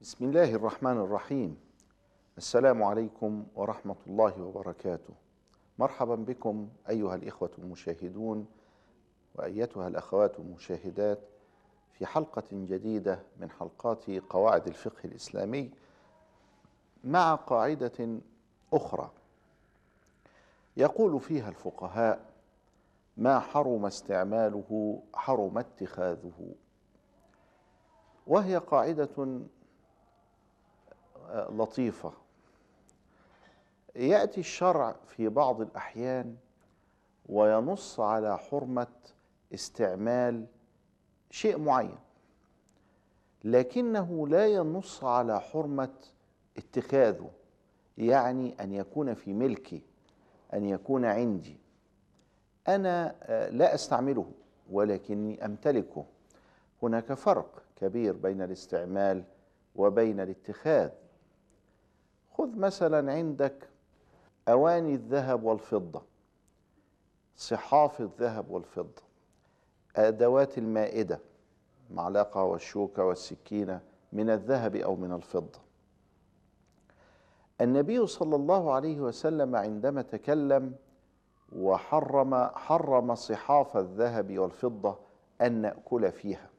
بسم الله الرحمن الرحيم. السلام عليكم ورحمة الله وبركاته. مرحبا بكم أيها الإخوة المشاهدون وأيتها الأخوات المشاهدات في حلقة جديدة من حلقات قواعد الفقه الإسلامي مع قاعدة أخرى. يقول فيها الفقهاء ما حرم استعماله حرم اتخاذه وهي قاعدة لطيفة. يأتي الشرع في بعض الأحيان وينص على حرمة استعمال شيء معين لكنه لا ينص على حرمة اتخاذه يعني أن يكون في ملكي أن يكون عندي. أنا لا أستعمله ولكني أمتلكه. هناك فرق كبير بين الاستعمال وبين الاتخاذ. خذ مثلا عندك أواني الذهب والفضة صحاف الذهب والفضة أدوات المائدة معلقة والشوكة والسكينة من الذهب أو من الفضة. النبي صلى الله عليه وسلم عندما تكلم وحرم حرم صحاف الذهب والفضة أن نأكل فيها.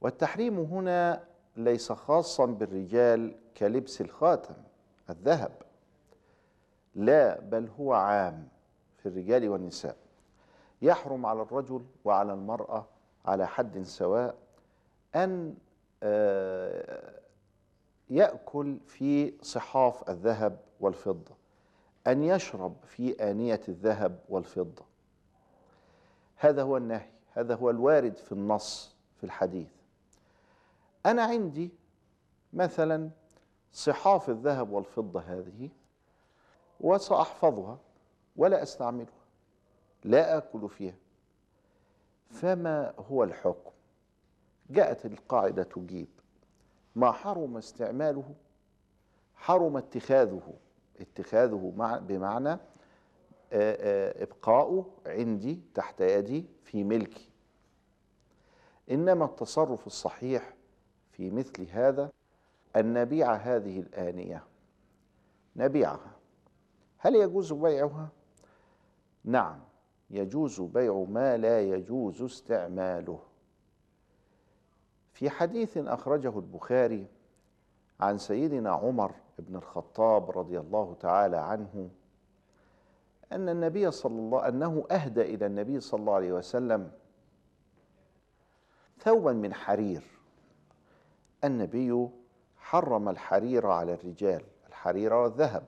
والتحريم هنا ليس خاصا بالرجال كلبس الخاتم الذهب. لا بل هو عام في الرجال والنساء. يحرم على الرجل وعلى المرأة على حد سواء أن يأكل في صحاف الذهب والفضة أن يشرب في آنية الذهب والفضة. هذا هو النهي هذا هو الوارد في النص في الحديث. أنا عندي مثلا صحاف الذهب والفضة هذه وسأحفظها ولا أستعملها لا آكل فيها. فما هو الحكم؟ جاءت القاعدة تجيب ما حرم استعماله حرم اتخاذه اتخاذه مع بمعنى ابقاؤه عندي تحت يدي في ملكي. إنما التصرف الصحيح في مثل هذا ان نبيع هذه الآنية. نبيعها. هل يجوز بيعها؟ نعم يجوز بيع ما لا يجوز استعماله. في حديث أخرجه البخاري عن سيدنا عمر بن الخطاب رضي الله تعالى عنه أن النبي صلى الله أنه أهدى إلى النبي صلى الله عليه وسلم ثوبا من حرير. النبي حرم الحرير على الرجال الحرير والذهب.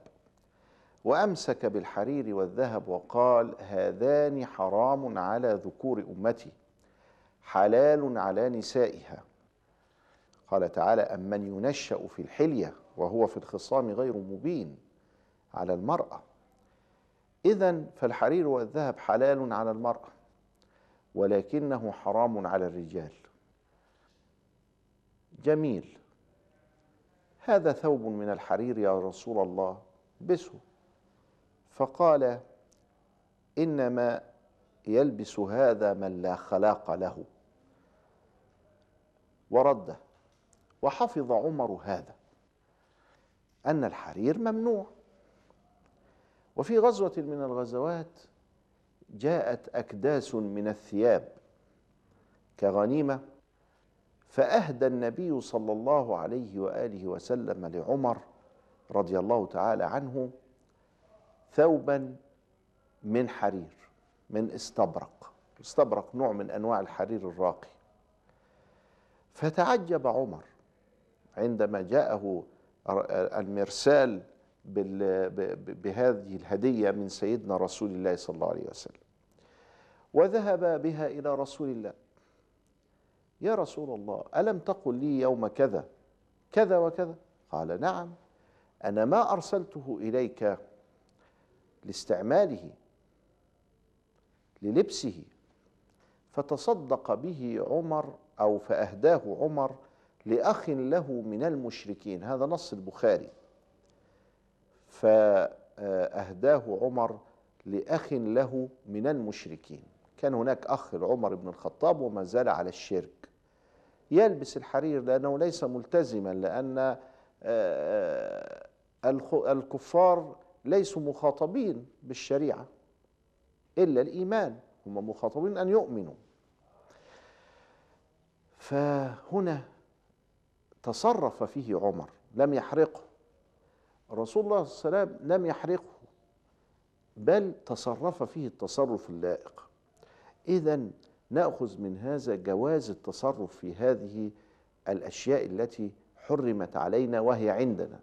وأمسك بالحرير والذهب وقال هذان حرام على ذكور أمتي حلال على نسائها. قال تعالى أمن ينشأ في الحلية وهو في الخصام غير مبين على المرأة. إذا فالحرير والذهب حلال على المرأة ولكنه حرام على الرجال. جميل. هذا ثوب من الحرير يا رسول الله. بسه. فقال إنما يلبس هذا من لا خلاق له. ورده وحفظ عمر هذا أن الحرير ممنوع. وفي غزوة من الغزوات جاءت أكداس من الثياب كغنيمة فأهدى النبي صلى الله عليه وآله وسلم لعمر رضي الله تعالى عنه ثوبا من حرير من استبرق. استبرق نوع من أنواع الحرير الراقي. فتعجب عمر عندما جاءه المرسال بهذه الهدية من سيدنا رسول الله صلى الله عليه وسلم وذهب بها إلى رسول الله. يا رسول الله ألم تقل لي يوم كذا؟ كذا وكذا. قال نعم. أنا ما أرسلته إليك لاستعماله للبسه. فتصدق به عمر أو فأهداه عمر لأخ له من المشركين. هذا نص البخاري. فأهداه عمر لأخ له من المشركين. كان هناك أخ لعمر بن الخطاب وما زال على الشرك. يلبس الحرير لأنه ليس ملتزما لأن آه، آه، الكفار ليسوا مخاطبين بالشريعة إلا الإيمان هم مخاطبين أن يؤمنوا. فهنا تصرف فيه عمر لم يحرقه. رسول الله صلى الله عليه وسلم لم يحرقه بل تصرف فيه التصرف اللائق. اذا نأخذ من هذا جواز التصرف في هذه الأشياء التي حرمت علينا وهي عندنا.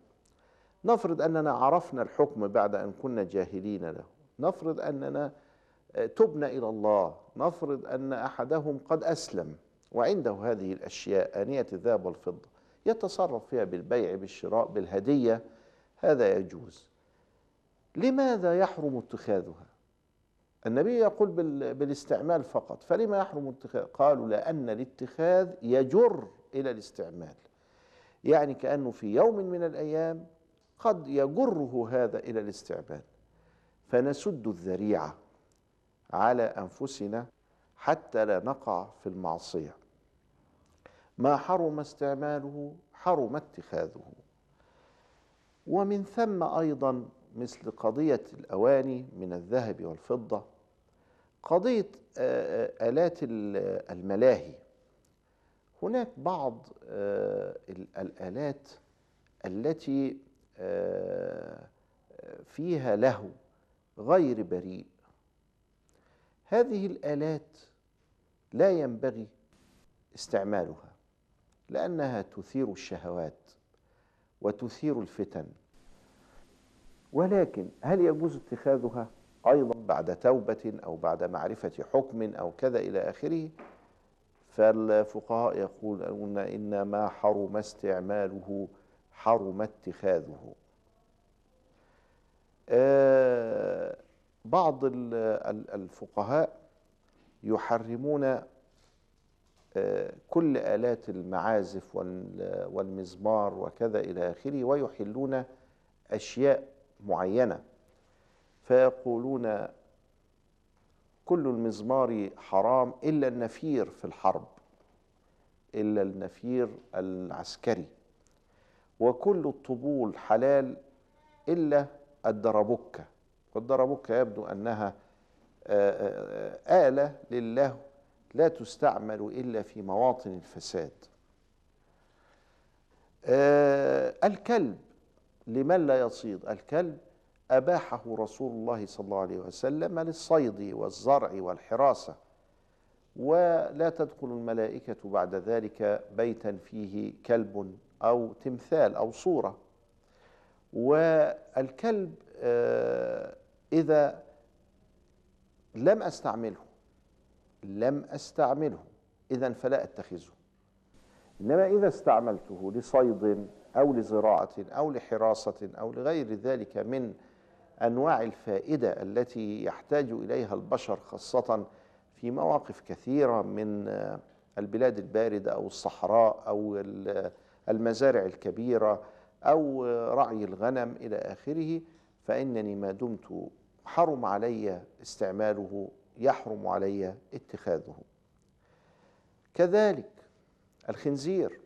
نفرض أننا عرفنا الحكم بعد أن كنا جاهلين له. نفرض أننا آه، تبنا إلى الله. نفرض أن أحدهم قد أسلم. وعنده هذه الأشياء آنية الذهب والفضة. يتصرف فيها بالبيع بالشراء بالهدية. هذا يجوز. لماذا يحرم اتخاذها؟ النبي يقول بال- بالاستعمال فقط. فلما يحرم اتخاذ قالوا لأن الاتخاذ يجر إلى الاستعمال. يعني كأنه في يوم من الأيام قد يجره هذا إلى الاستعمال. فنسد الذريعة على أنفسنا حتى لا نقع في المعصية. ما حرم استعماله حرم اتخاذه. ومن ثم أيضا مثل قضية الأواني من الذهب آه، آلات ال- الملاهي. هناك بعض ال- الآلات التي فيها لهو غير بريء. هذه الآلات لا ينبغي استعمالها لأنها تثير الشهوات وتثير الفتن. ولكن هل يجوز اتخاذها أيضا بعد توبة أو بعد معرفة حكم أو كذا إلى آخره؟ فالفقهاء يقولون ان ما حرم استعماله حرم اتخاذه. آه، بعض ال- ال- الفقهاء يحرمون آه، كل آلات المعازف وال- والمزمار وكذا إلى آخره ويحلون أشياء معينة. فيقولون كل المزمار حرام إلا النفير في الحرب إلا النفير العسكري. وكل الطبول حلال إلا الدربكة والدربكة يبدو أنها آه، آه، آلة للهو لا تستعمل إلا في مواطن الفساد. آه، الكلب لمن لا يصيد الكلب أباحه رسول الله صلى الله عليه وسلم للصيد والزرع والحراسة. ولا تدخل الملائكة بعد ذلك بيتا فيه كلب أو تمثال أو صورة. والكلب آه، إذا لم أستعمله لم أستعمله إذا فلا أتخذه. إنما إذا استعملته لصيد أو لزراعة أو لحراسة أو لغير ذلك من أنواع الفائدة التي يحتاج إليها البشر خاصة في مواقف كثيرة من البلاد الباردة أو الصحراء أو ال- المزارع الكبيرة أو رعي الغنم إلى آخره فإنني ما دمت حرم علي استعماله يحرم علي اتخاذه. كذلك الخنزير.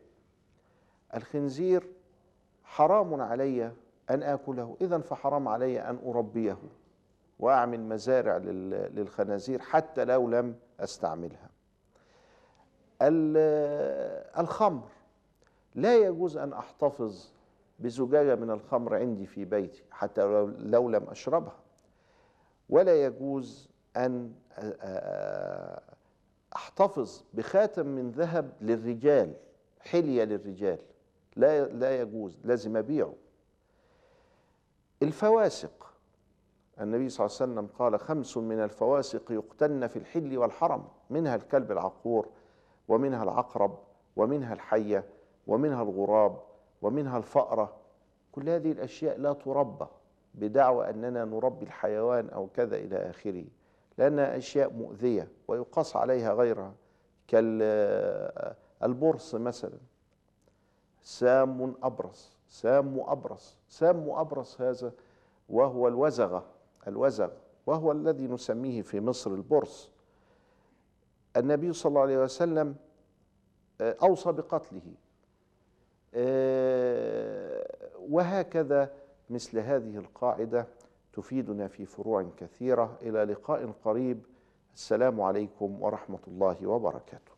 الخنزير حرام علي أن آكله. اذا فحرام علي أن أربيه وأعمل مزارع لل- للخنازير حتى لو لم أستعملها. ال- الخمر لا يجوز أن أحتفظ بزجاجة من الخمر عندي في بيتي حتى لو, لم أشربها. ولا يجوز أن أ- أ- أحتفظ بخاتم من ذهب للرجال حلية للرجال. لا لا يجوز لازم أبيعه. الفواسق النبي صلى الله عليه وسلم قال خمس من الفواسق يقتن في الحل والحرم منها الكلب العقور ومنها العقرب ومنها الحية ومنها الغراب ومنها الفأرة. كل هذه الأشياء لا تربى بدعوى أننا نربي الحيوان أو كذا إلى آخره لأنها أشياء مؤذية ويقاس عليها غيرها كالبرص مثلا. سام أبرص سام أبرص سام أبرص هذا وهو الوزغة الوزغ وهو الذي نسميه في مصر البرص. النبي صلى الله عليه وسلم آه، أوصى بقتله. آه، وهكذا مثل هذه القاعدة تفيدنا في فروع كثيرة. إلى لقاء قريب. السلام عليكم ورحمة الله وبركاته.